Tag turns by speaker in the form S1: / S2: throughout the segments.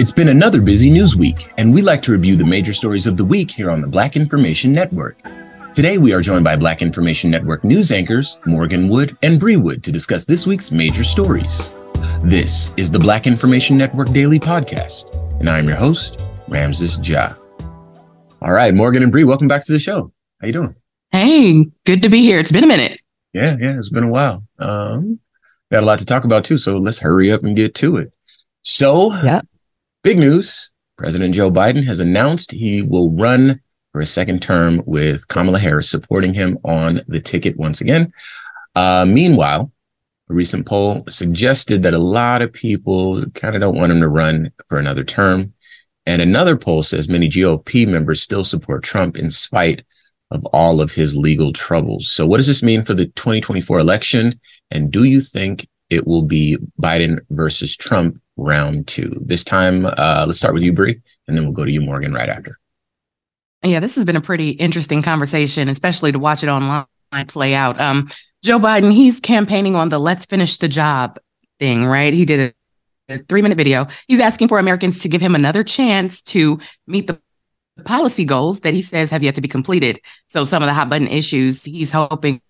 S1: It's been another busy news week, and we like to review the major stories of the week here on the Black Information Network. Today, we are joined by Black Information Network news anchors Morgyn Wood and Bri Wood to discuss this week's major stories. This is the Black Information Network Daily Podcast, and I'm your host, Ramses Ja. All right, Morgyn and Bri, welcome back to the show. How you doing?
S2: Hey, good to be here. It's been a minute.
S1: Yeah, yeah, it's been a while. Um, got a lot to talk about too, so let's hurry up and get to it. So,
S2: yep.
S1: Big news President Joe Biden has announced he will run for a second term with Kamala Harris supporting him on the ticket once again. Uh, meanwhile, a recent poll suggested that a lot of people kind of don't want him to run for another term. And another poll says many GOP members still support Trump in spite of all of his legal troubles. So, what does this mean for the 2024 election? And do you think it will be Biden versus Trump round two. This time, uh, let's start with you, Bri, and then we'll go to you, Morgyn, right after.
S2: Yeah, this has been a pretty interesting conversation, especially to watch it online play out. Um, Joe Biden, he's campaigning on the let's finish the job thing, right? He did a, a three minute video. He's asking for Americans to give him another chance to meet the policy goals that he says have yet to be completed. So, some of the hot button issues he's hoping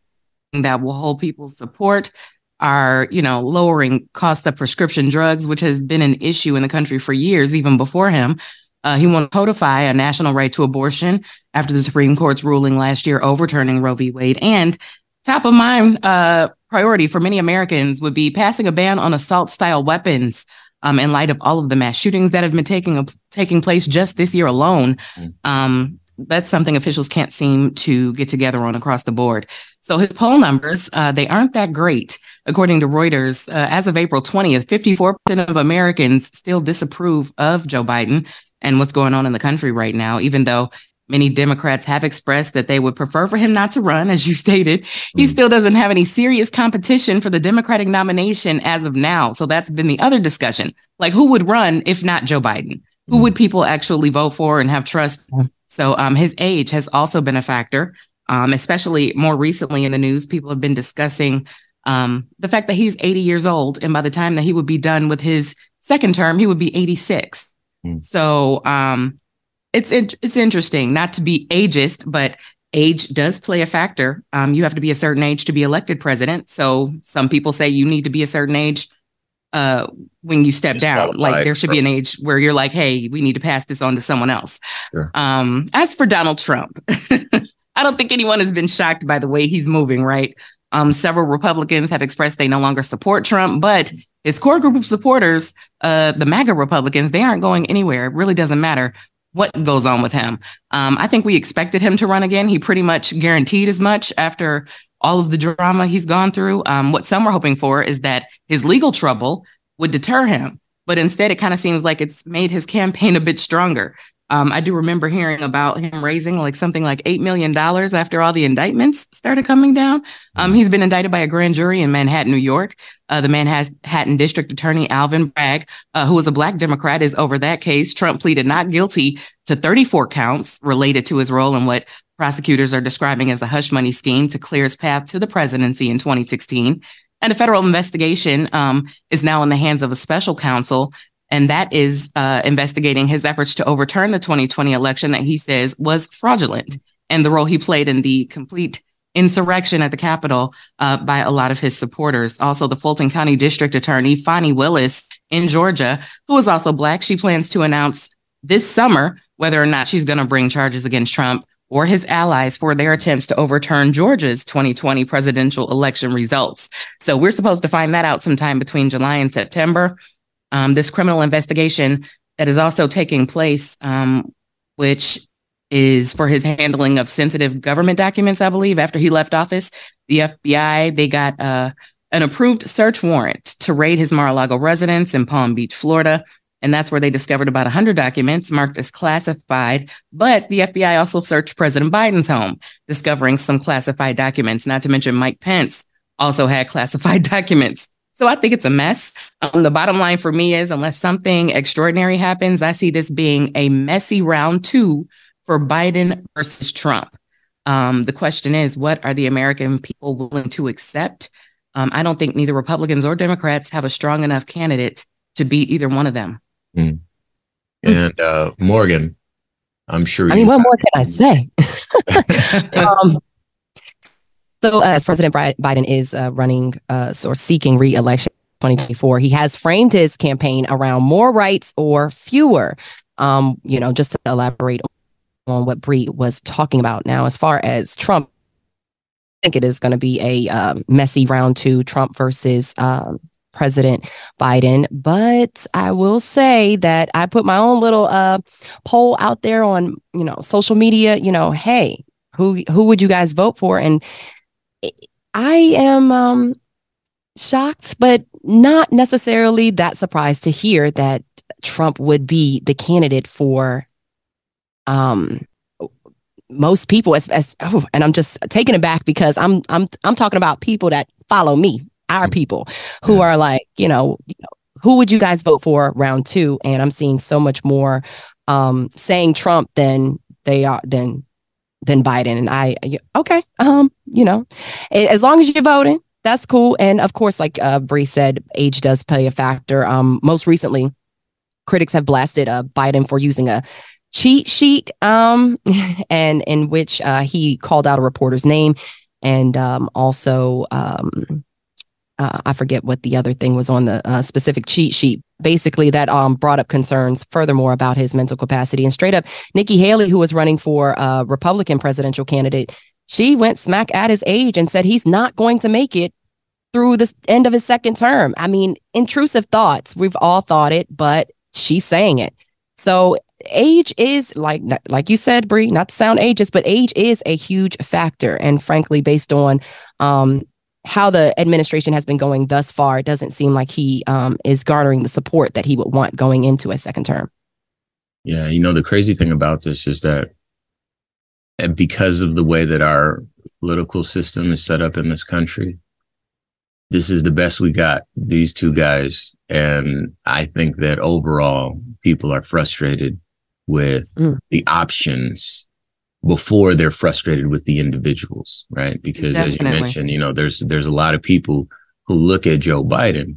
S2: that will hold people's support are, you know, lowering cost of prescription drugs, which has been an issue in the country for years, even before him. Uh, he wanted to codify a national right to abortion after the Supreme Court's ruling last year overturning Roe v. Wade. And top of mind uh, priority for many Americans would be passing a ban on assault style weapons um, in light of all of the mass shootings that have been taking taking place just this year alone. Mm. Um, that's something officials can't seem to get together on across the board. So his poll numbers, uh, they aren't that great. According to Reuters, uh, as of April 20th, 54% of Americans still disapprove of Joe Biden and what's going on in the country right now, even though many Democrats have expressed that they would prefer for him not to run, as you stated. He mm. still doesn't have any serious competition for the Democratic nomination as of now. So that's been the other discussion. Like, who would run if not Joe Biden? Who mm. would people actually vote for and have trust so um, his age has also been a factor, um, especially more recently in the news. People have been discussing um, the fact that he's 80 years old, and by the time that he would be done with his second term, he would be 86. Mm. So um, it's it's interesting not to be ageist, but age does play a factor. Um, you have to be a certain age to be elected president. So some people say you need to be a certain age uh when you step down like there should be an age where you're like hey we need to pass this on to someone else. Sure. um as for donald trump i don't think anyone has been shocked by the way he's moving right? Um several republicans have expressed they no longer support trump but his core group of supporters uh the maga republicans they aren't going anywhere. It really doesn't matter what goes on with him. Um i think we expected him to run again. He pretty much guaranteed as much after all of the drama he's gone through. Um, what some were hoping for is that his legal trouble would deter him, but instead, it kind of seems like it's made his campaign a bit stronger. Um, I do remember hearing about him raising like something like $8 million after all the indictments started coming down. Um, he's been indicted by a grand jury in Manhattan, New York. Uh, the Manhattan District Attorney Alvin Bragg, uh, who was a Black Democrat, is over that case. Trump pleaded not guilty to 34 counts related to his role in what prosecutors are describing as a hush money scheme to clear his path to the presidency in 2016. And a federal investigation um, is now in the hands of a special counsel and that is uh, investigating his efforts to overturn the 2020 election that he says was fraudulent and the role he played in the complete insurrection at the Capitol uh, by a lot of his supporters. Also, the Fulton County District Attorney, Fani Willis in Georgia, who is also Black, she plans to announce this summer whether or not she's going to bring charges against Trump or his allies for their attempts to overturn Georgia's 2020 presidential election results. So we're supposed to find that out sometime between July and September um, this criminal investigation that is also taking place, um, which is for his handling of sensitive government documents, I believe. After he left office, the FBI they got uh, an approved search warrant to raid his Mar-a-Lago residence in Palm Beach, Florida. And that's where they discovered about 100 documents marked as classified. But the FBI also searched President Biden's home, discovering some classified documents, not to mention Mike Pence also had classified documents. So I think it's a mess. Um, the bottom line for me is unless something extraordinary happens, I see this being a messy round two for Biden versus Trump. Um, the question is, what are the American people willing to accept? Um, I don't think neither Republicans or Democrats have a strong enough candidate to beat either one of them.
S1: Mm. And uh, Morgyn, I'm sure.
S3: I mean, what more can I say? um, so, uh, as President Biden is uh, running uh, or seeking re-election 2024, he has framed his campaign around more rights or fewer. Um, you know, just to elaborate on what Bri was talking about. Now, as far as Trump, I think it is going to be a um, messy round two, Trump versus um, President Biden. But I will say that I put my own little uh, poll out there on, you know, social media. You know, hey, who who would you guys vote for? And I am um, shocked, but not necessarily that surprised to hear that Trump would be the candidate for um, most people. As, as oh, and I'm just taking it back because I'm I'm I'm talking about people that follow me, our people, who are like, you know, who would you guys vote for round two? And I'm seeing so much more um, saying Trump than they are than than Biden. And I, okay, um, you know, as long as you're voting, that's cool. And of course, like uh, Bri said, age does play a factor. Um, most recently, critics have blasted uh, Biden for using a cheat sheet, um, and in which uh, he called out a reporter's name and um, also um, uh, I forget what the other thing was on the uh, specific cheat sheet. Basically, that um, brought up concerns furthermore about his mental capacity. And straight up, Nikki Haley, who was running for a Republican presidential candidate, she went smack at his age and said he's not going to make it through the end of his second term. I mean, intrusive thoughts. We've all thought it, but she's saying it. So age is like like you said, Bri, not to sound ageist, but age is a huge factor. And frankly, based on um, how the administration has been going thus far, it doesn't seem like he um, is garnering the support that he would want going into a second term.
S1: Yeah, you know, the crazy thing about this is that because of the way that our political system is set up in this country, this is the best we got, these two guys. And I think that overall, people are frustrated with mm. the options before they're frustrated with the individuals, right? Because Definitely. as you mentioned, you know, there's there's a lot of people who look at Joe Biden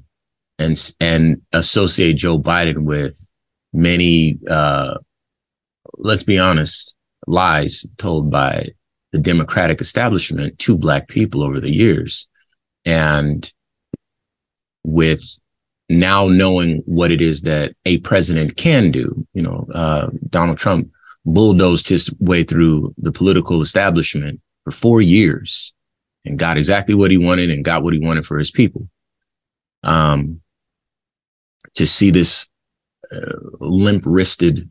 S1: and and associate Joe Biden with many uh let's be honest, lies told by the Democratic establishment to black people over the years. And with now knowing what it is that a president can do, you know, uh, Donald Trump bulldozed his way through the political establishment for four years and got exactly what he wanted and got what he wanted for his people. Um, to see this uh, limp wristed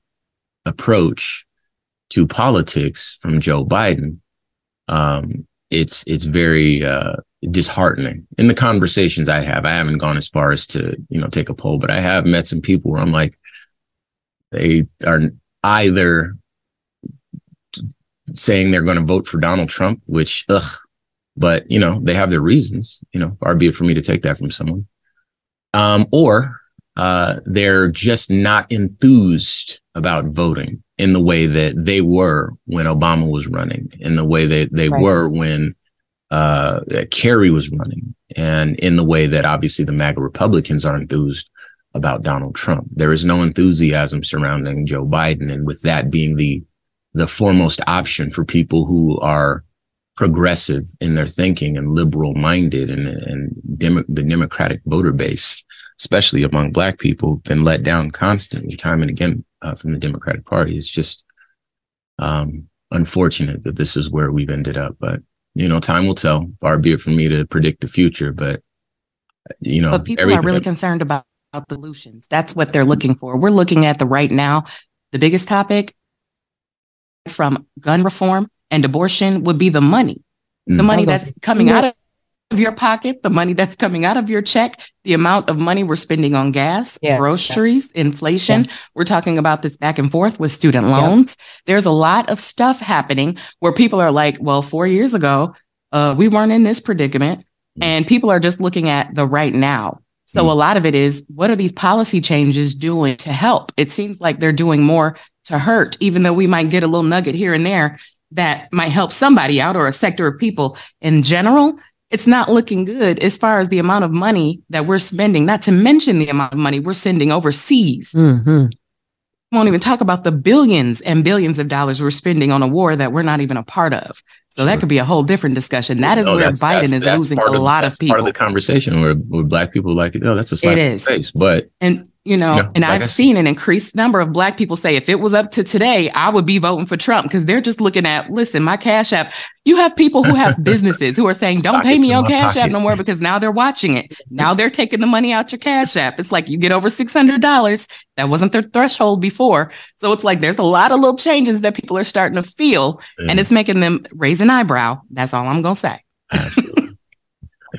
S1: approach to politics from Joe Biden, um, it's it's very uh, disheartening. In the conversations I have, I haven't gone as far as to you know take a poll, but I have met some people where I'm like, they are either saying they're going to vote for Donald Trump, which, ugh, but you know, they have their reasons, you know, far be it for me to take that from someone. Um, or uh, they're just not enthused about voting in the way that they were when Obama was running, in the way that they right. were when uh, Kerry was running, and in the way that obviously the MAGA Republicans are enthused about Donald Trump. There is no enthusiasm surrounding Joe Biden, and with that being the the foremost option for people who are progressive in their thinking and liberal minded and, and Demo- the democratic voter base, especially among black people, been let down constantly time and again uh, from the democratic party. It's just um, unfortunate that this is where we've ended up, but you know, time will tell. Far be it from me to predict the future, but you know,
S2: but people are really concerned about, solutions. That's what they're looking for. We're looking at the right now. The biggest topic from gun reform and abortion would be the money. The mm. money that's coming out of your pocket, the money that's coming out of your check, the amount of money we're spending on gas, yeah. groceries, yeah. inflation. Yeah. We're talking about this back and forth with student loans. There's a lot of stuff happening where people are like, well, four years ago, uh, we weren't in this predicament. Mm. And people are just looking at the right now. So mm. a lot of it is what are these policy changes doing to help? It seems like they're doing more to hurt, even though we might get a little nugget here and there that might help somebody out or a sector of people in general. It's not looking good as far as the amount of money that we're spending, not to mention the amount of money we're sending overseas. Mm-hmm. Won't even talk about the billions and billions of dollars we're spending on a war that we're not even a part of. So sure. that could be a whole different discussion. That is no, where that's, Biden that's, is that's losing a lot of, people.
S1: Part of the conversation where, where black people like, oh, that's a slap it is. face. But
S2: and you know, no, and like I've seen an increased number of black people say if it was up to today, I would be voting for Trump because they're just looking at, listen, my Cash App. You have people who have businesses who are saying, don't pay me on Cash pocket. App no more because now they're watching it. Now they're taking the money out your Cash App. It's like you get over $600. That wasn't their threshold before. So it's like there's a lot of little changes that people are starting to feel mm. and it's making them raise an eyebrow. That's all I'm going to say.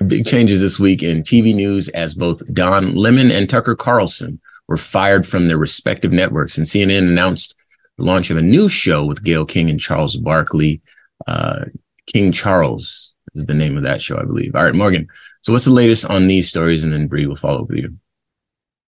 S1: Big changes this week in TV news as both Don Lemon and Tucker Carlson were fired from their respective networks. And CNN announced the launch of a new show with Gayle King and Charles Barkley. Uh, King Charles is the name of that show, I believe. All right, Morgyn. So what's the latest on these stories? And then Bri will follow up with you.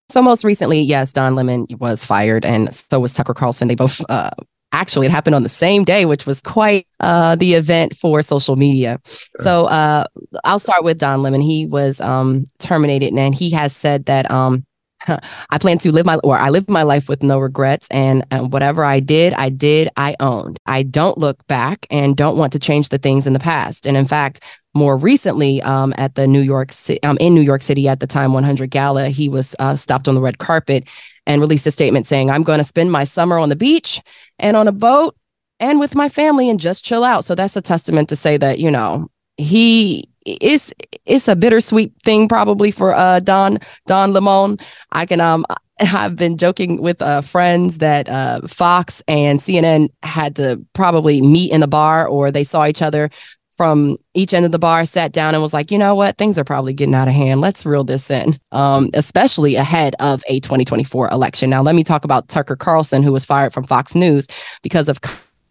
S3: So most recently, yes, Don Lemon was fired, and so was Tucker Carlson. They both uh, actually it happened on the same day which was quite uh, the event for social media so uh, i'll start with don lemon he was um, terminated and he has said that um, I plan to live my or I live my life with no regrets and, and whatever I did, I did, I owned. I don't look back and don't want to change the things in the past. And in fact, more recently, um, at the New York City, um, in New York City at the Time 100 Gala, he was uh, stopped on the red carpet and released a statement saying, "I'm going to spend my summer on the beach and on a boat and with my family and just chill out." So that's a testament to say that you know he is it's a bittersweet thing probably for uh Don Don Lemon. I can um I've been joking with uh, friends that uh, Fox and CNN had to probably meet in the bar or they saw each other from each end of the bar, sat down and was like, you know what, things are probably getting out of hand. Let's reel this in, um, especially ahead of a 2024 election. Now, let me talk about Tucker Carlson, who was fired from Fox News because of,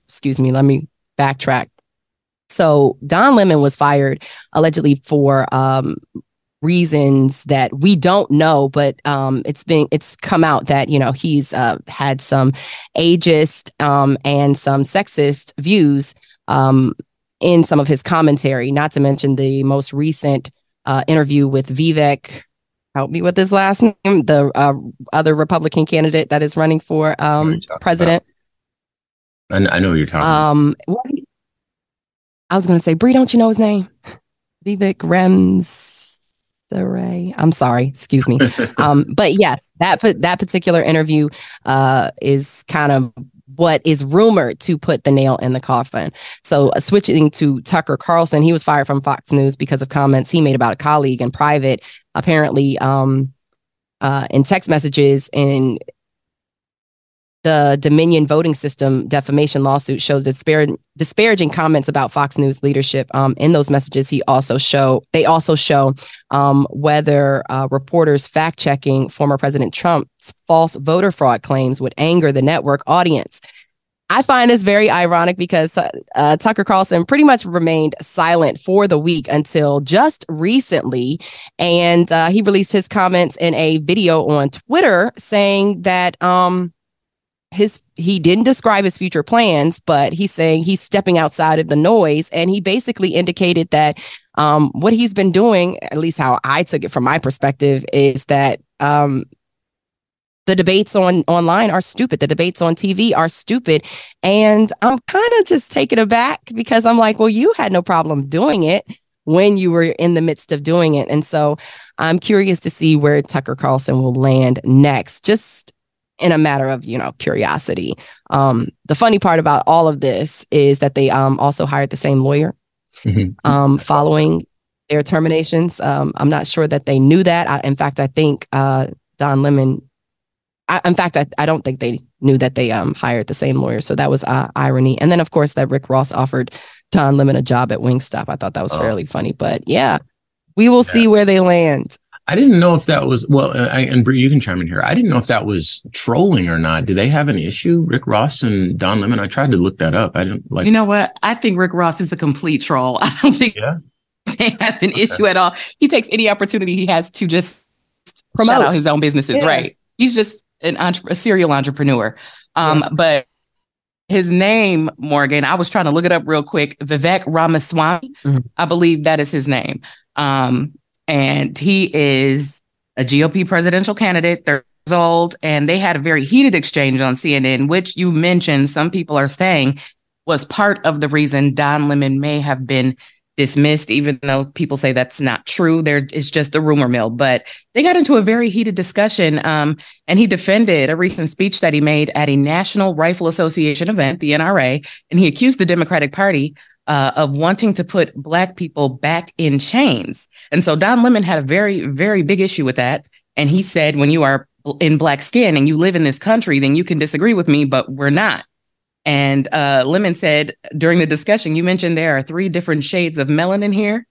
S3: excuse me, let me backtrack. So Don Lemon was fired allegedly for um, reasons that we don't know, but um, it's been it's come out that you know he's uh, had some ageist um, and some sexist views um, in some of his commentary. Not to mention the most recent uh, interview with Vivek. Help me with his last name. The uh, other Republican candidate that is running for um, president.
S1: I, I know who you're talking. Um, about.
S3: I was going to say, Bri, don't you know his name? Vivek Rems. Ray. I'm sorry, excuse me. um, but yes, that that particular interview uh, is kind of what is rumored to put the nail in the coffin. So, uh, switching to Tucker Carlson, he was fired from Fox News because of comments he made about a colleague in private. Apparently, um, uh, in text messages and the Dominion voting system defamation lawsuit shows dispar- disparaging comments about Fox News leadership. Um, in those messages, he also show they also show um, whether uh, reporters fact checking former President Trump's false voter fraud claims would anger the network audience. I find this very ironic because uh, uh, Tucker Carlson pretty much remained silent for the week until just recently. And uh, he released his comments in a video on Twitter saying that um, his he didn't describe his future plans, but he's saying he's stepping outside of the noise. And he basically indicated that um, what he's been doing, at least how I took it from my perspective, is that um, the debates on online are stupid. The debates on TV are stupid. And I'm kind of just taken aback because I'm like, well, you had no problem doing it when you were in the midst of doing it. And so I'm curious to see where Tucker Carlson will land next, just in a matter of, you know, curiosity. Um, the funny part about all of this is that they um, also hired the same lawyer mm-hmm. um, following their terminations. Um, I'm not sure that they knew that. I, in fact, I think uh, Don Lemon I, in fact, I, I don't think they knew that they um, hired the same lawyer. So that was uh, irony. And then, of course, that Rick Ross offered Don Lemon a job at Wingstop. I thought that was oh. fairly funny. But yeah, we will yeah. see where they land.
S1: I didn't know if that was well, I, and Bri, you can chime in here. I didn't know if that was trolling or not. Do they have an issue, Rick Ross and Don Lemon? I tried to look that up. I didn't like.
S2: You know what? I think Rick Ross is a complete troll. I don't think yeah. they have an okay. issue at all. He takes any opportunity he has to just promote out his own businesses. Yeah. Right? He's just an entre- a serial entrepreneur. Um, yeah. But his name, Morgyn, I was trying to look it up real quick. Vivek Ramaswamy, mm-hmm. I believe that is his name. Um, and he is a GOP presidential candidate, 30 years old. And they had a very heated exchange on CNN, which you mentioned, some people are saying was part of the reason Don Lemon may have been dismissed, even though people say that's not true. There is just a rumor mill. But they got into a very heated discussion. Um, and he defended a recent speech that he made at a National Rifle Association event, the NRA, and he accused the Democratic Party uh, of wanting to put Black people back in chains. And so Don Lemon had a very, very big issue with that. And he said, when you are in black skin and you live in this country, then you can disagree with me, but we're not. And uh, Lemon said during the discussion, you mentioned there are three different shades of melanin here.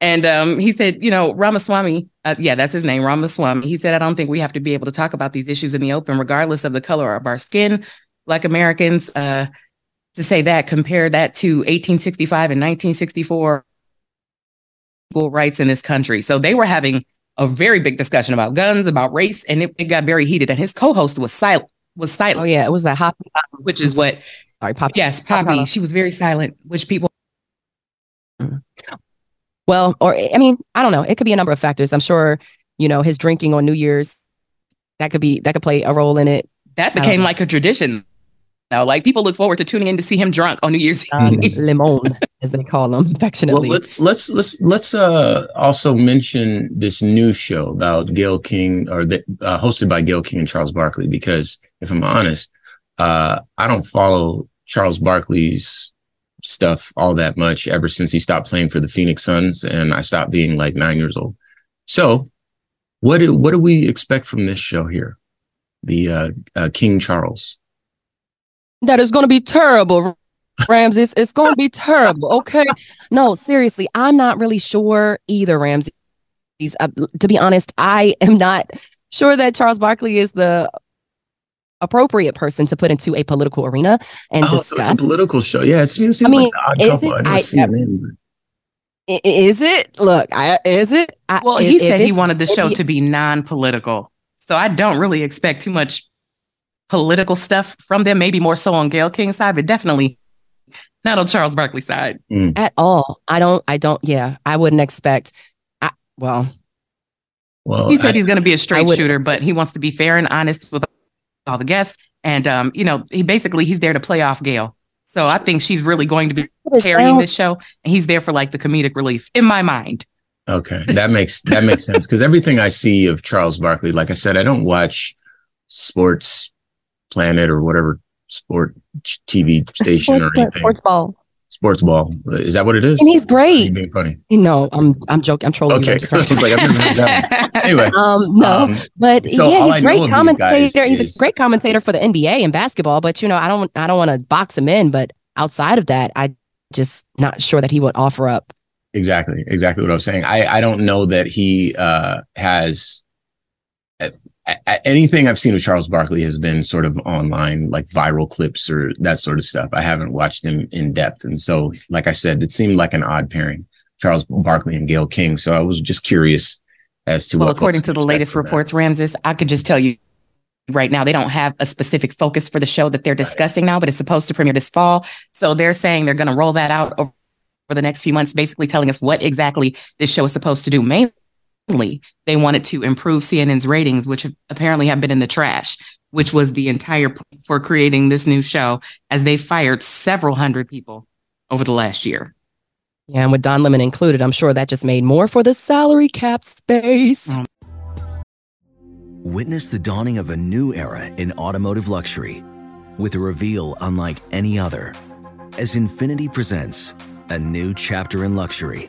S2: And um, he said, you know, Ramaswamy, uh, yeah, that's his name, Ramaswamy. He said, I don't think we have to be able to talk about these issues in the open, regardless of the color of our skin. Black Americans, uh, to say that, compare that to 1865 and 1964 equal rights in this country. So they were having a very big discussion about guns, about race, and it, it got very heated. And his co-host was silent was silent.
S3: Oh yeah, it was that Hoppy,
S2: which is what.
S3: Sorry, Poppy.
S2: Yes, Poppy. She was very silent, which people.
S3: Well, or I mean, I don't know. It could be a number of factors. I'm sure you know his drinking on New Year's. That could be that could play a role in it.
S2: That became like a tradition. Now, like people look forward to tuning in to see him drunk on New Year's
S3: um, Eve. Limon, as they call him affectionately.
S1: Well, let's let's let's let's uh, also mention this new show about Gayle King, or the, uh, hosted by Gayle King and Charles Barkley, because if I'm honest, uh, I don't follow Charles Barkley's stuff all that much ever since he stopped playing for the Phoenix Suns and I stopped being like nine years old. So, what do, what do we expect from this show here, the uh, uh, King Charles?
S3: That is going to be terrible, Ramses. It's going to be terrible. Okay. No, seriously, I'm not really sure either, Ramses. Uh, to be honest, I am not sure that Charles Barkley is the appropriate person to put into a political arena and oh, discuss.
S1: So it's a political show. Yeah, it seems, I mean, like odd couple. It, I,
S3: I is it? Look, I, is it?
S2: I, well, he said he wanted the show to be non-political, so I don't really expect too much political stuff from them. Maybe more so on Gayle King's side, but definitely not on Charles Barkley's side
S3: mm. at all. I don't. I don't. Yeah, I wouldn't expect. I, well,
S2: well, he said he's going to be a straight shooter, but he wants to be fair and honest with all the guests. And um, you know, he basically he's there to play off Gayle. So I think she's really going to be carrying this show, and he's there for like the comedic relief in my mind.
S1: Okay, that makes that makes sense because everything I see of Charles Barkley, like I said, I don't watch Sports Planet or whatever sport TV station
S3: sports,
S1: or anything.
S3: Sports ball.
S1: sports ball. Is that what it is?
S3: And he's great.
S1: being funny.
S3: No, I'm I'm joking. I'm trolling.
S1: Okay.
S3: You.
S1: like, I've never that. Anyway.
S3: Um, no,
S1: um,
S3: but
S1: so
S3: yeah, he's a great commentator. He's
S1: is-
S3: a great commentator for the NBA and basketball. But you know, I don't I don't want to box him in. But outside of that, I just not sure that he would offer up.
S1: Exactly, exactly what I was saying. I I don't know that he uh has anything I've seen of Charles Barkley has been sort of online, like viral clips or that sort of stuff. I haven't watched him in depth, and so, like I said, it seemed like an odd pairing, Charles Barkley and Gayle King. So I was just curious as to
S2: Well, according to the latest reports, Ramses, I could just tell you right now they don't have a specific focus for the show that they're discussing now, but it's supposed to premiere this fall. So they're saying they're going to roll that out over the next few months, basically telling us what exactly this show is supposed to do. Mainly, they wanted to improve CNN's ratings, which apparently have been in the trash, which was the entire point for creating this new show, as they fired several hundred people over the last year.
S3: Yeah, and with Don Lemon included, I'm sure that just made more for the salary cap space.
S2: Oh.
S4: Witness the dawning of a new era in automotive luxury with a reveal unlike any other as Infiniti presents a new chapter in luxury,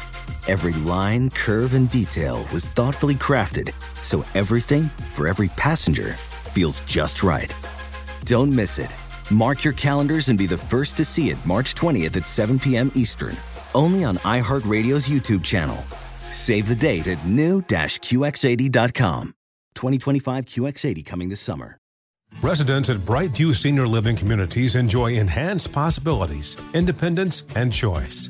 S4: Every line, curve, and detail was thoughtfully crafted so everything for every passenger feels just right. Don't miss it. Mark your calendars and be the first to see it March 20th at 7 p.m. Eastern, only on iHeartRadio's YouTube channel. Save the date at new-QX80.com. 2025 QX80 coming this summer.
S5: Residents at Brightview Senior Living Communities enjoy enhanced possibilities, independence, and choice.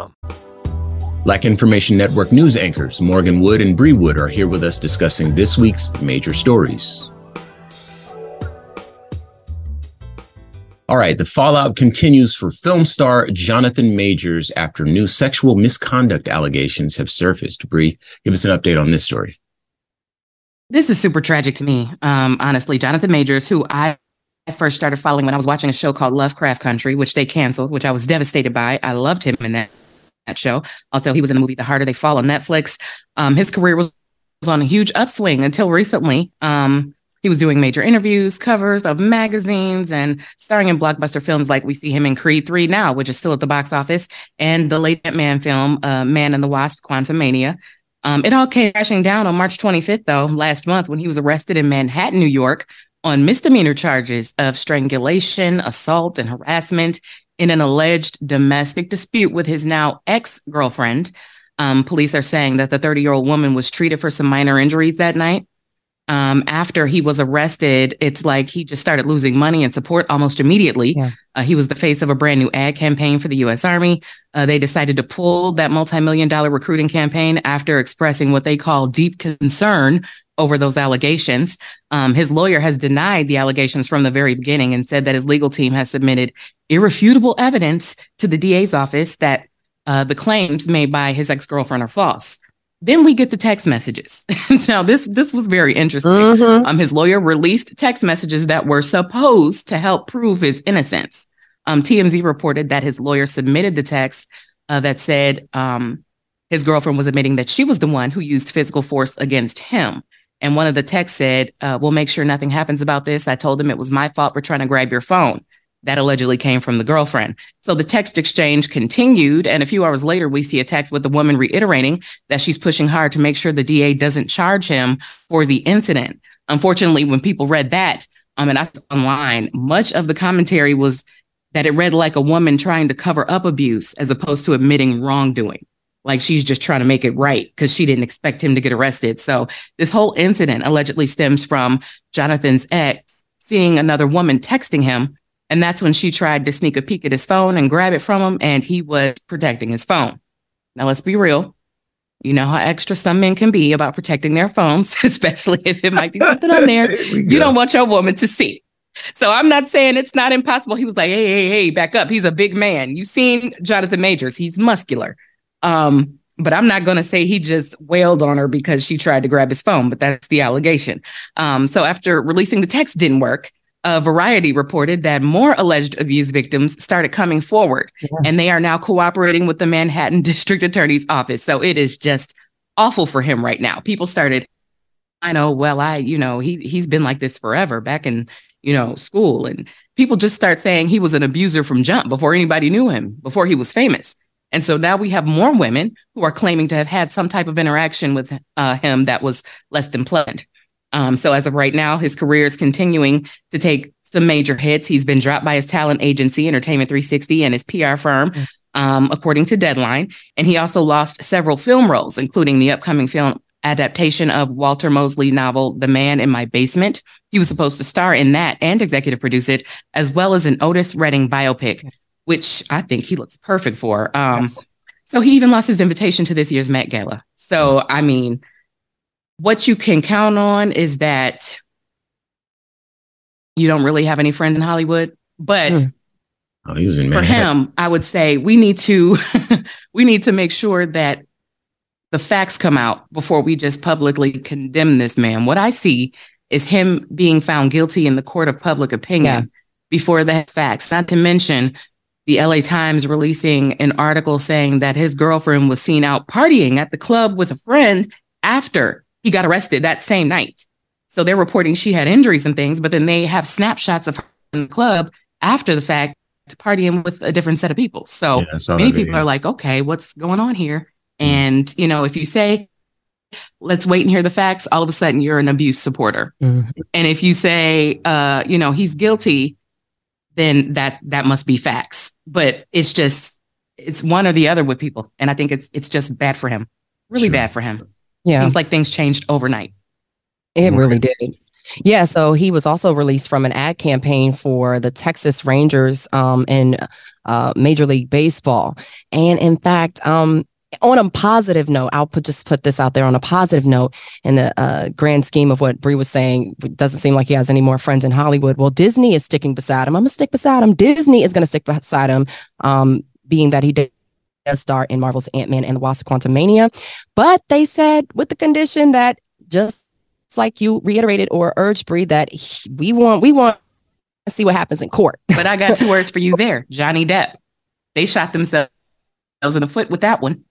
S1: Black Information Network news anchors Morgyn Wood and Bri Wood are here with us discussing this week's major stories. All right, the fallout continues for film star Jonathan Majors after new sexual misconduct allegations have surfaced. Bri, give us an update on this story.
S2: This is super tragic to me, um, honestly. Jonathan Majors, who I first started following when I was watching a show called Lovecraft Country, which they canceled, which I was devastated by. I loved him in that, that show. Also, he was in the movie The Harder They Fall on Netflix. Um, his career was, on a huge upswing until recently. Um, he was doing major interviews, covers of magazines, and starring in blockbuster films like we see him in Creed 3 now, which is still at the box office, and the late Man film, uh, Man and the Wasp, Quantumania. Um, it all came crashing down on March 25th, though, last month, when he was arrested in Manhattan, New York, on misdemeanor charges of strangulation, assault, and harassment in an alleged domestic dispute with his now ex girlfriend. Um, police are saying that the 30 year old woman was treated for some minor injuries that night. Um, after he was arrested, it's like he just started losing money and support almost immediately.
S3: Yeah.
S2: Uh, he was the face of a brand new ad campaign for the U.S. Army. Uh, they decided to pull that multi-million dollar recruiting campaign after expressing what they call deep concern over those allegations. Um, his lawyer has denied the allegations from the very beginning and said that his legal team has submitted irrefutable evidence to the DA's office that uh, the claims made by his ex-girlfriend are false. Then we get the text messages. now, this this was very interesting.
S3: Mhm.
S2: Um, his lawyer released text messages that were supposed to help prove his innocence. Um, TMZ reported that his lawyer submitted the text uh, that said um, his girlfriend was admitting that she was the one who used physical force against him. And one of the texts said, uh, We'll make sure nothing happens about this. I told him it was my fault for trying to grab your phone. That allegedly came from the girlfriend. So the text exchange continued. And a few hours later, we see a text with the woman reiterating that she's pushing hard to make sure the DA doesn't charge him for the incident. Unfortunately, when people read that, um, and I online, much of the commentary was that it read like a woman trying to cover up abuse as opposed to admitting wrongdoing. Like she's just trying to make it right because she didn't expect him to get arrested. So this whole incident allegedly stems from Jonathan's ex seeing another woman texting him. And that's when she tried to sneak a peek at his phone and grab it from him, and he was protecting his phone. Now, let's be real. You know how extra some men can be about protecting their phones, especially if it might be something on there you don't want your woman to see. So I'm not saying it's not impossible. He was like, hey, hey, hey, back up. He's a big man. You've seen Jonathan Majors, he's muscular. Um, but I'm not going to say he just wailed on her because she tried to grab his phone, but that's the allegation. Um, so after releasing the text didn't work, uh, Variety reported that more alleged abuse victims started coming forward, yeah. and they are now cooperating with the Manhattan District Attorney's Office. So it is just awful for him right now. People started, I know, well, I, you know, he he's been like this forever. Back in you know, school. And people just start saying he was an abuser from jump before anybody knew him, before he was famous. And so now we have more women who are claiming to have had some type of interaction with uh, him that was less than pleasant. Um, so as of right now, his career is continuing to take some major hits. He's been dropped by his talent agency, Entertainment 360, and his PR firm, um, according to Deadline. And he also lost several film roles, including the upcoming film adaptation of Walter Mosley novel The Man in My Basement. He was supposed to star in that and executive produce it, as well as an Otis Redding biopic, which I think he looks perfect for. Um, yes. So he even lost his invitation to this year's Met Gala. So, I mean, what you can count on is that you don't really have any friends in Hollywood, but mm.
S1: oh, he was in
S2: for him, I would say we need to we need to make sure that the facts come out before we just publicly condemn this man. What I see is him being found guilty in the court of public opinion yeah. before the facts, not to mention the LA Times releasing an article saying that his girlfriend was seen out partying at the club with a friend after he got arrested that same night. So they're reporting she had injuries and things, but then they have snapshots of her in the club after the fact partying with a different set of people. So yeah, many people are like, okay, what's going on here? Mm. And, you know, if you say, let's wait and hear the facts, all of a sudden you're an abuse supporter. Mm-hmm. And if you say, uh, you know, he's guilty, then that that must be facts. But it's just it's one or the other with people. And I think it's it's just bad for him. Really sure. bad for him. Yeah. Seems like things changed overnight.
S3: It really did. Yeah, so he was also released from an ad campaign for the Texas Rangers um, in uh, Major League Baseball, and in fact, um, on a positive note, I'll put just put this out there on a positive note in the uh, grand scheme of what Bri was saying. It doesn't seem like he has any more friends in Hollywood. Well, Disney is sticking beside him. I'm gonna stick beside him. Disney is gonna stick beside him, um, being that he did star in Marvel's Ant Man and the Wasp: Quantumania, but they said with the condition that just like you reiterated or urged Bri that he, we want we want to see what happens in court.
S2: but I got two words for you there, Johnny Depp. They shot themselves in the foot with that one.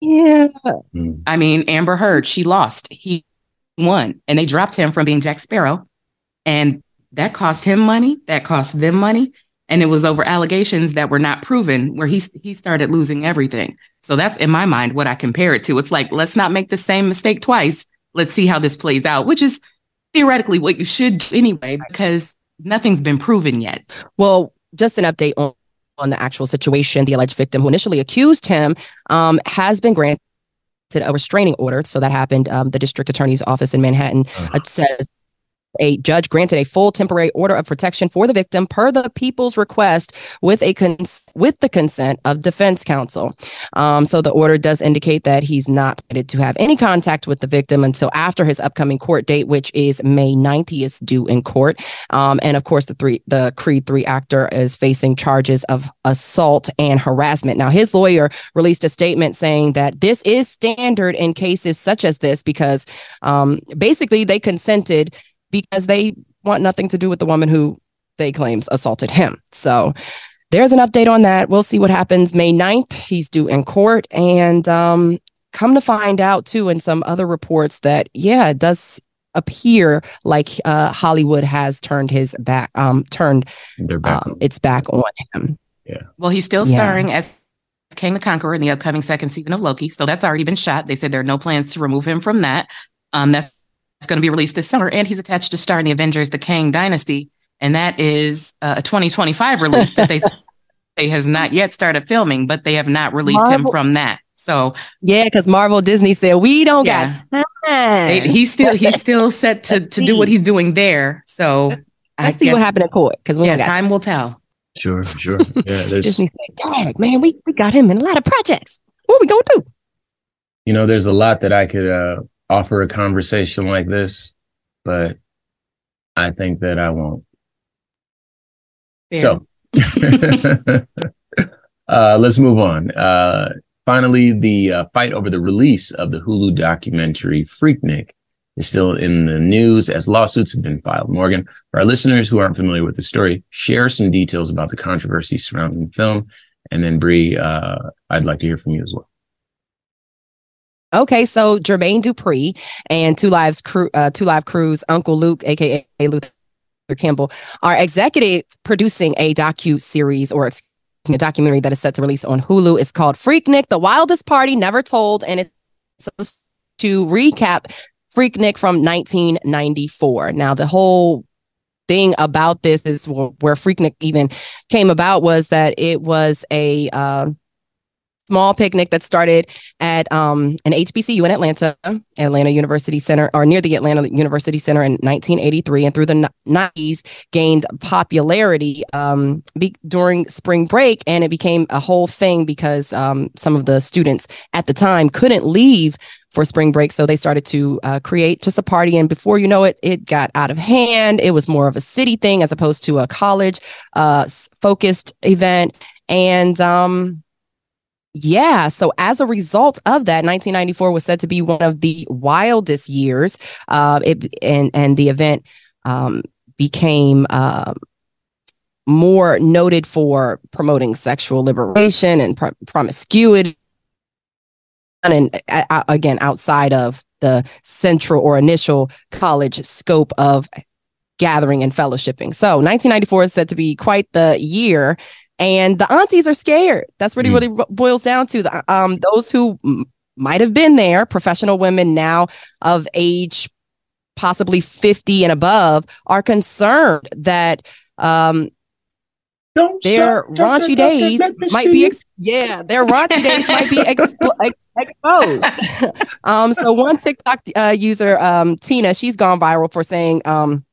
S3: Yeah.
S2: Hmm. I mean, Amber Heard, she lost. He won. And they dropped him from being Jack Sparrow. And that cost him money. That cost them money. And it was over allegations that were not proven where he, he started losing everything. So that's in my mind what I compare it to. It's like, let's not make the same mistake twice. Let's see how this plays out, which is theoretically what you should do anyway, because nothing's been proven yet.
S3: Well, just an update on on the actual situation. The alleged victim who initially accused him um, has been granted a restraining order. So that happened. Um, the district attorney's office in Manhattan uh-huh. says a judge granted a full temporary order of protection for the victim per the people's request with a cons- with the consent of defense counsel. Um, so the order does indicate that he's not permitted to have any contact with the victim until after his upcoming court date, which is May 9th. He is due in court. Um, and of course, the three the Creed 3 actor is facing charges of assault and harassment. Now, his lawyer released a statement saying that this is standard in cases such as this because um, basically they consented because they want nothing to do with the woman who they claims assaulted him. So there's an update on that. We'll see what happens May 9th. He's due in court. And um, come to find out too in some other reports that yeah, it does appear like uh, Hollywood has turned his back, um, turned
S1: back
S3: um, its back on him.
S1: Yeah.
S2: Well, he's still
S3: Yeah.
S2: starring as Kang the Conqueror in the upcoming second season of Loki. So that's already been shot. They said there are no plans to remove him from that. Um, that's, that's going to be released this summer. And he's attached to star in the Avengers, The Kang Dynasty. And that is uh, a 2025 release that they say has not yet started filming, but they have not released him from that. So
S3: Yeah, because Marvel Disney said we don't
S2: Yeah.
S3: got time.
S2: they- he's still he's still set to to do what he's doing there. So I
S3: Let's see
S2: guess,
S3: what happened in court because
S2: Yeah,
S3: don't
S2: time will tell.
S1: Sure, sure. Yeah, there's
S3: Disney said, "Dang, man, we, we got him in a lot of projects. What we gonna do?"
S1: you know, there's a lot that I could uh, offer a conversation like this, but I think that I won't. So, uh, let's move on. Uh, finally, the uh, fight over the release of the Hulu documentary Freaknik is still in the news as lawsuits have been filed. Morgyn, for our listeners who aren't familiar with the story, share some details about the controversy surrounding the film. And then, Bri, uh, I'd like to hear from you as well.
S3: Okay, so Jermaine Dupri and Two Lives Crew, uh, Two Live Crew's Uncle Luke, aka Luther Campbell, are executive producing a docu series or a documentary that is set to release on Hulu. It's called Freaknik: The Wildest Party Never Told, and it's supposed to recap Freaknik from 1994. Now, the whole thing about this is where Freaknik even came about was that it was a uh, small picnic that started at um, an HBCU in Atlanta, Atlanta University Center, or near the Atlanta University Center in 1983, and through the 90s gained popularity um, be- during spring break, and it became a whole thing because um, some of the students at the time couldn't leave for spring break, so they started to uh, create just a party, and before you know it, it got out of hand. It was more of a city thing as opposed to a college uh, focused event, and um, yeah. So as a result of that, 1994 was said to be one of the wildest years. Uh, it and and the event um, became um more noted for promoting sexual liberation and pro- promiscuity, and uh, uh, again outside of the central or initial college scope of gathering and fellowshipping. So 1994 is said to be quite the year and the aunties are scared. That's what it
S1: Mm.
S3: really bo- boils down to. The, um, those who m- might have been there, professional women now of age possibly 50 and above, are concerned that um,
S1: Don't
S3: their
S1: stop, don't
S3: raunchy days might be ex- yeah their raunchy days might be expo- ex- exposed um so one tiktok uh, user um tina she's gone viral for saying um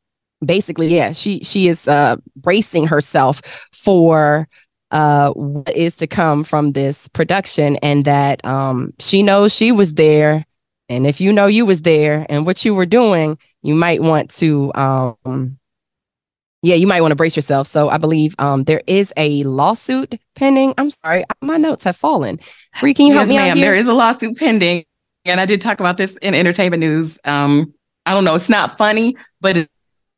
S3: basically yeah she she is uh bracing herself for uh what is to come from this production and that um she knows she was there and if you know you was there and what you were doing you might want to um yeah, you might want to brace yourself. So I believe um there is a lawsuit pending. I'm sorry, my notes have fallen. Bri, can you help
S2: yes,
S3: me
S2: ma'am.
S3: out here?
S2: There is a lawsuit pending, and I did talk about this in entertainment news. Um, I don't know, it's not funny, but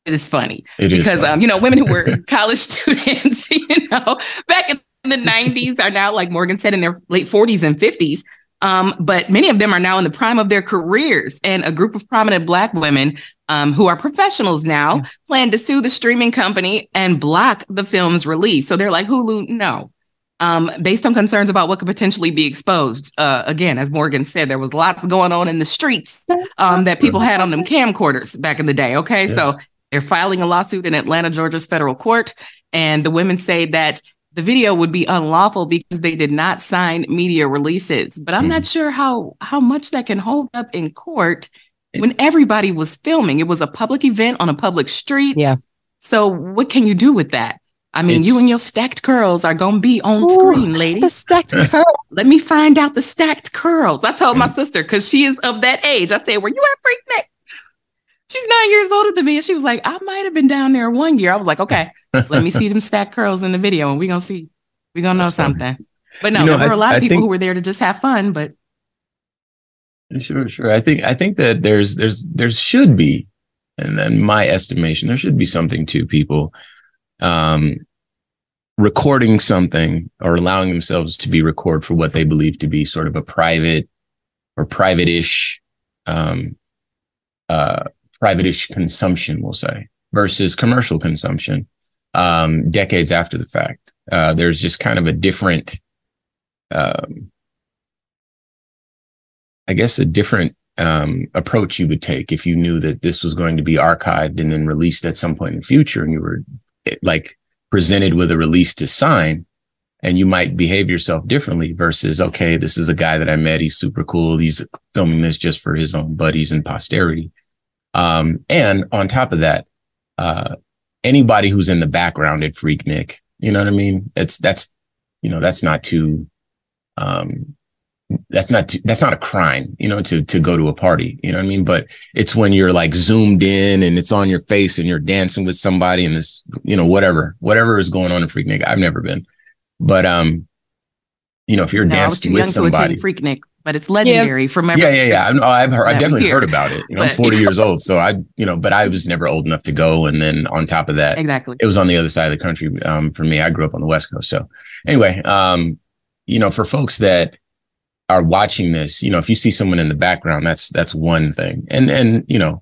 S2: is funny
S1: It is
S2: because
S1: funny.
S2: um, you know, women who were college students, you know, back in the '90s are now, like Morgyn said, in their late 40s and 50s. Um, but many of them are now in the prime of their careers, and a group of prominent Black women um, who are professionals now plan to sue the streaming company and block the film's release. So they're like, Hulu, no. Um, based on concerns about what could potentially be exposed. Uh, again, as Morgyn said, there was lots going on in the streets um, that people had on them camcorders back in the day. Okay,
S1: Yeah.
S2: so they're filing a lawsuit in Atlanta, Georgia's federal court, and the women say that the video would be unlawful because they did not sign media releases. But I'm not mm. sure how how much that can hold up in court when everybody was filming. It was a public event on a public street.
S3: Yeah.
S2: So what can you do with that? I mean, you and your stacked curls are gonna be on
S3: Ooh,
S2: screen,
S3: lady.
S2: The
S3: stacked curl.
S2: Let me find out the stacked curls. I told my mm. sister because she is of that age. I said, "Were you at Freaknik?" She's nine years older than me, and she was like, "I might have been down there one year." I was like, "Okay, let me see them stack curls in the video, and we're gonna see. We're gonna know
S1: That's funny.
S2: something." But no,
S1: You know,
S2: there were a lot
S1: I
S2: of people
S1: think-
S2: who were there to just have fun. But
S1: Sure, sure. I think I think that there's there's there should be, and then my estimation, there should be something to people um recording something or allowing themselves to be recorded for what they believe to be sort of a private or private-ish um, uh, private-ish consumption, we'll say, versus commercial consumption um, decades after the fact. Uh, there's just kind of a different, um, I guess, a different um, approach you would take if you knew that this was going to be archived and then released at some point in the future, and you were like presented with a release to sign and you might behave yourself differently versus okay this is a guy that i met. He's super cool. He's filming this just for his own buddies and posterity um, and on top of that uh, anybody who's in the background at freaknik you know what i mean? It's that's you know that's not too um, that's not that's not a crime you know to to go to a party you know what i mean? But it's when you're like zoomed in and it's on your face and you're dancing with somebody and this you know whatever whatever is going on in freaknik i've never been. But um, you know, if you're no, dancing too with young somebody,
S2: Freaknik, but it's legendary
S1: yeah.
S2: from
S1: every, yeah, yeah, yeah. I know, I've heard, I've definitely heard about it. You know, but, I'm 40 years old, so I, you know, but I was never old enough to go. And then on top of that,
S2: exactly,
S1: it was on the other side of the country. Um, for me, I grew up on the West Coast. So anyway, um, you know, for folks that are watching this, you know, if you see someone in the background, that's that's one thing, and and you know,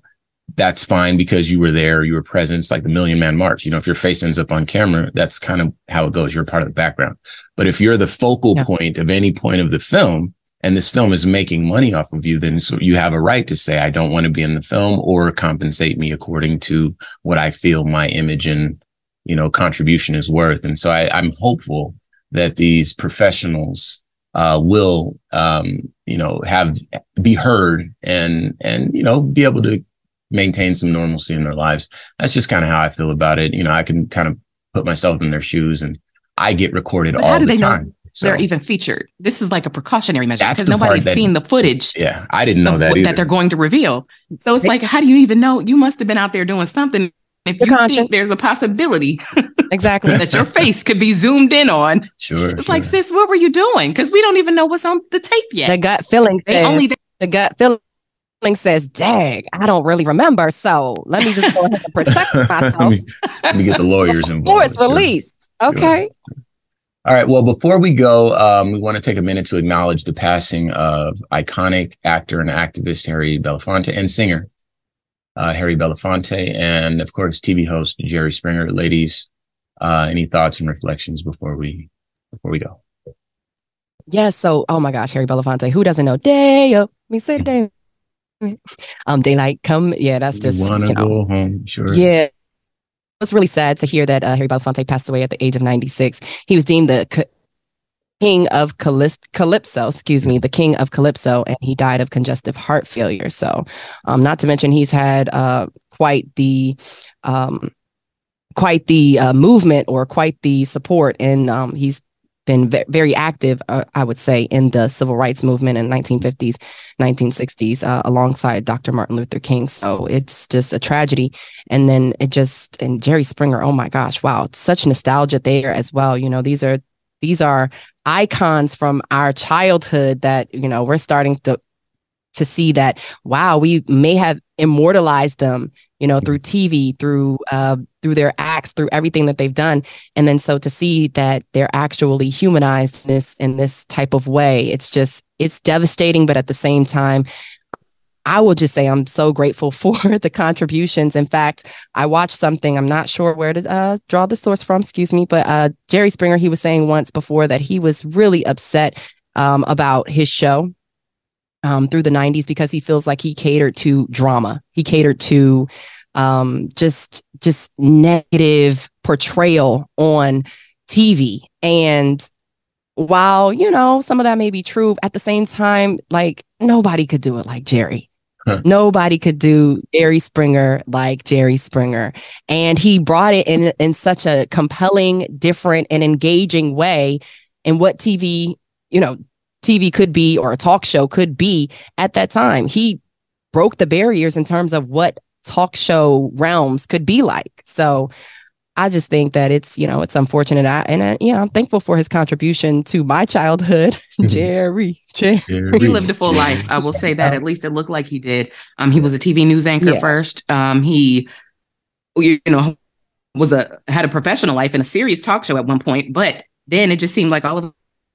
S1: that's fine because you were there, you were present. It's like the Million Man March. You know, if your face ends up on camera, that's kind of how it goes. You're part of the background. But if you're the focal yeah. point of any point of the film, and this film is making money off of you, then so you have a right to say, I don't want to be in the film or compensate me according to what I feel my image and, you know, contribution is worth. And so I, I'm hopeful that these professionals uh, will, um, you know, have be heard and and you know be able to maintain some normalcy in their lives. That's just kind of how I feel about it. You know, I can kind of put myself in their shoes and I get recorded but all the time.
S2: So, they're even featured. This is like a precautionary measure because nobody's that, seen the footage.
S1: Yeah, I didn't know that
S2: that they're going to reveal. So it's like, how do you even know? You must have been out there doing something. If you conscience. think there's a possibility,
S3: exactly,
S2: that your face could be zoomed in on,
S1: sure,
S2: it's
S1: sure.
S2: like, sis, what were you doing? Because we don't even know what's on the tape yet.
S3: The gut feeling. They only the gut feeling says, "Dag, I don't really remember, so let me just go ahead and protect myself." let, me,
S1: let, me, get the lawyers involved.
S3: Before it's released, sure. okay. Sure.
S1: All right. Well, before we go, um, we want to take a minute to acknowledge the passing of iconic actor and activist Harry Belafonte and singer uh, Harry Belafonte, and of course, TV host Jerry Springer. Ladies, uh, any thoughts and reflections before we before we go?
S3: Yes. So, oh my gosh, Harry Belafonte. Who doesn't know? Day me say day um daylight come yeah that's just
S1: want to you know, go home sure
S3: yeah was really sad to hear that uh, harry belafonte passed away at the age of 96 he was deemed the king of calypso excuse me the king of calypso and he died of congestive heart failure. So um not to mention he's had uh quite the um quite the uh, movement or quite the support and um he's been very active, uh, I would say, in the civil rights movement in 1950s, 1960s, uh, alongside Dr. Martin Luther King. So it's just a tragedy. And then it just and Jerry Springer. Oh my gosh, wow, such nostalgia there as well. You know, these are these are icons from our childhood that you know we're starting to to see that wow we may have immortalized them you know through tv through uh, through their acts through everything that they've done. And then so to see that they're actually humanized in this in this type of way it's just it's devastating but at the same time I will just say I'm so grateful for the contributions. In fact, I watched something, I'm not sure where to uh, draw the source from, excuse me, but uh, Jerry Springer, he was saying once before that he was really upset um, about his show um, through the 90s because he feels like he catered to drama. He catered to um, just just negative portrayal on TV. And while, you know, some of that may be true, at the same time, like nobody could do it like Jerry. Huh. Nobody could do Jerry Springer like Jerry Springer. And he brought it in in such a compelling, different, and engaging way in what TV, you know, TV could be or a talk show could be at that time. He broke the barriers in terms of what talk show realms could be like. So I just think that it's, you know, it's unfortunate. I, and, I, you know, I'm thankful for his contribution to my childhood. Jerry, Jerry.
S2: He lived a full life. I will say that. At least it looked like he did. Um, he was a TV news anchor yeah. first. Um, he, you know, was a had a professional life and a serious talk show at one point, but then it just seemed like all of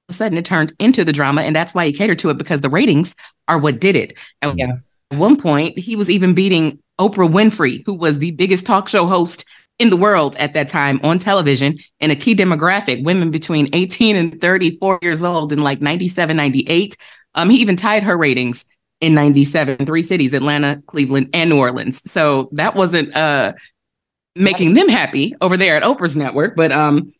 S2: a sudden it turned into the drama. And that's why he catered to it because the ratings are what did it. At
S6: Yeah.
S2: one point, he was even beating Oprah Winfrey, who was the biggest talk show host in the world at that time on television in a key demographic, women between 18 and 34 years old in like 97, 98. Um, he even tied her ratings in 97, three cities, Atlanta, Cleveland, and New Orleans. So that wasn't uh making them happy over there at Oprah's network, but um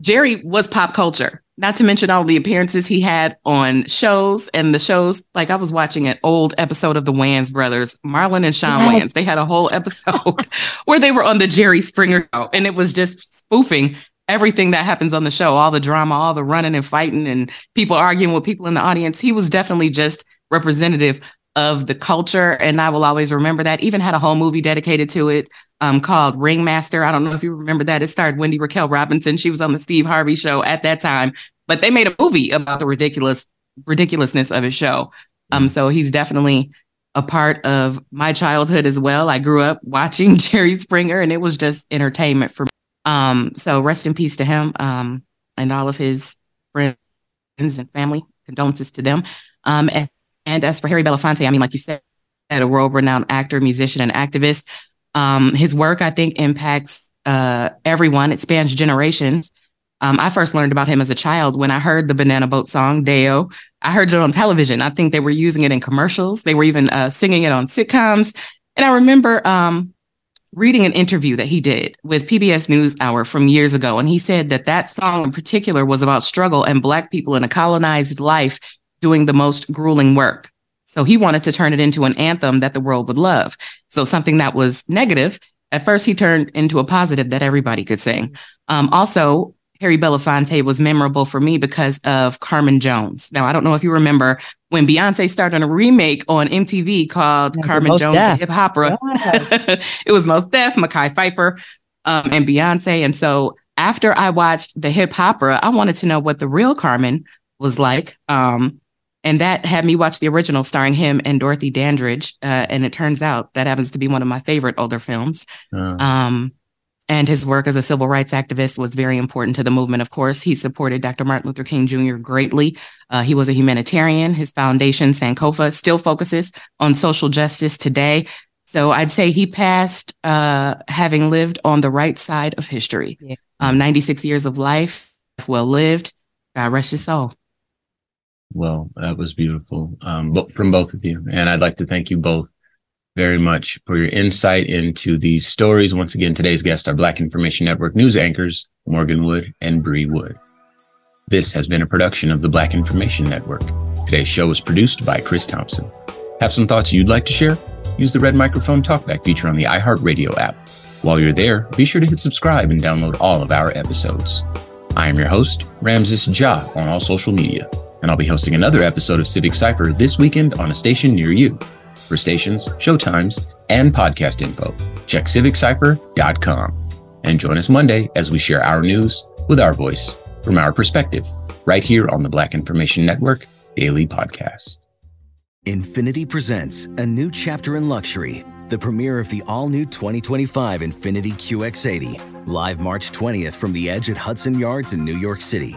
S2: Jerry was pop culture. Not to mention all the appearances he had on shows and the shows. Like I was watching an old episode of the Wayans brothers, Marlon and Sean
S3: Yes.
S2: Wayans. They had a whole episode where they were on the Jerry Springer show, and it was just spoofing everything that happens on the show, all the drama, all the running and fighting, and people arguing with people in the audience. He was definitely just representative of the culture, and I will always remember that. Even had a whole movie dedicated to it um, called Ringmaster. I don't know if you remember that. It starred Wendy Raquel Robinson. She was on the Steve Harvey show at that time, but they made a movie about the ridiculous ridiculousness of his show. Um, so he's definitely a part of my childhood as well. I grew up watching Jerry Springer, and it was just entertainment for me. Um, so rest in peace to him um, and all of his friends and family. Condolences to them. Um, and, and as for Harry Belafonte, I mean, like you said, a world-renowned actor, musician, and activist. Um, his work, I think, impacts uh, everyone. It spans generations. Um, I first learned about him as a child when I heard the Banana Boat song "Day-O." I heard it on television. I think they were using it in commercials. They were even uh, singing it on sitcoms. And I remember um, reading an interview that he did with PBS NewsHour from years ago, and he said that that song in particular was about struggle and Black people in a colonized life doing the most grueling work. So he wanted to turn it into an anthem that the world would love. So something that was negative, at first he turned into a positive that everybody could sing. Um, also, Harry Belafonte was memorable for me because of Carmen Jones. Now, I don't know if you remember when Beyonce started a remake on MTV called
S3: That's
S2: Carmen Jones, hip opera. it was Mos Def, Mekhi Phifer, um, and Beyonce. And so after I watched the hip opera, I wanted to know what the real Carmen was like. Um, and that had me watch the original starring him and Dorothy Dandridge. Uh, and it turns out that happens to be one of my favorite older films.
S1: Uh,
S2: Um, and his work as a civil rights activist was very important to the movement. Of course, he supported Dr. Martin Luther King Jr. greatly. Uh, he was a humanitarian. His foundation, Sankofa, still focuses on social justice today. So I'd say he passed uh, having lived on the right side of history.
S3: Yeah.
S2: Um, 96 years of life, well lived. God rest his soul.
S1: Well, that was beautiful um, from both of you. And I'd like to thank you both very much for your insight into these stories. Once again, today's guests are Black Information Network news anchors Morgyn Wood and Bri Wood. This has been a production of the Black Information Network. Today's show was produced by Chris Thompson. Have some thoughts you'd like to share? Use the red microphone talkback feature on the iHeartRadio app. While you're there, be sure to hit subscribe and download all of our episodes. I am your host, Ramses Ja, on all social media, and I'll be hosting another episode of Civic Cypher this weekend on a station near you. For stations, showtimes, and podcast info, check civiccypher.com. And join us Monday as we share our news with our voice from our perspective, right here on the Black Information Network Daily Podcast.
S4: Infiniti presents a new chapter in luxury, the premiere of the all new 2025 Infiniti QX80, live March 20th from the edge at Hudson Yards in New York City,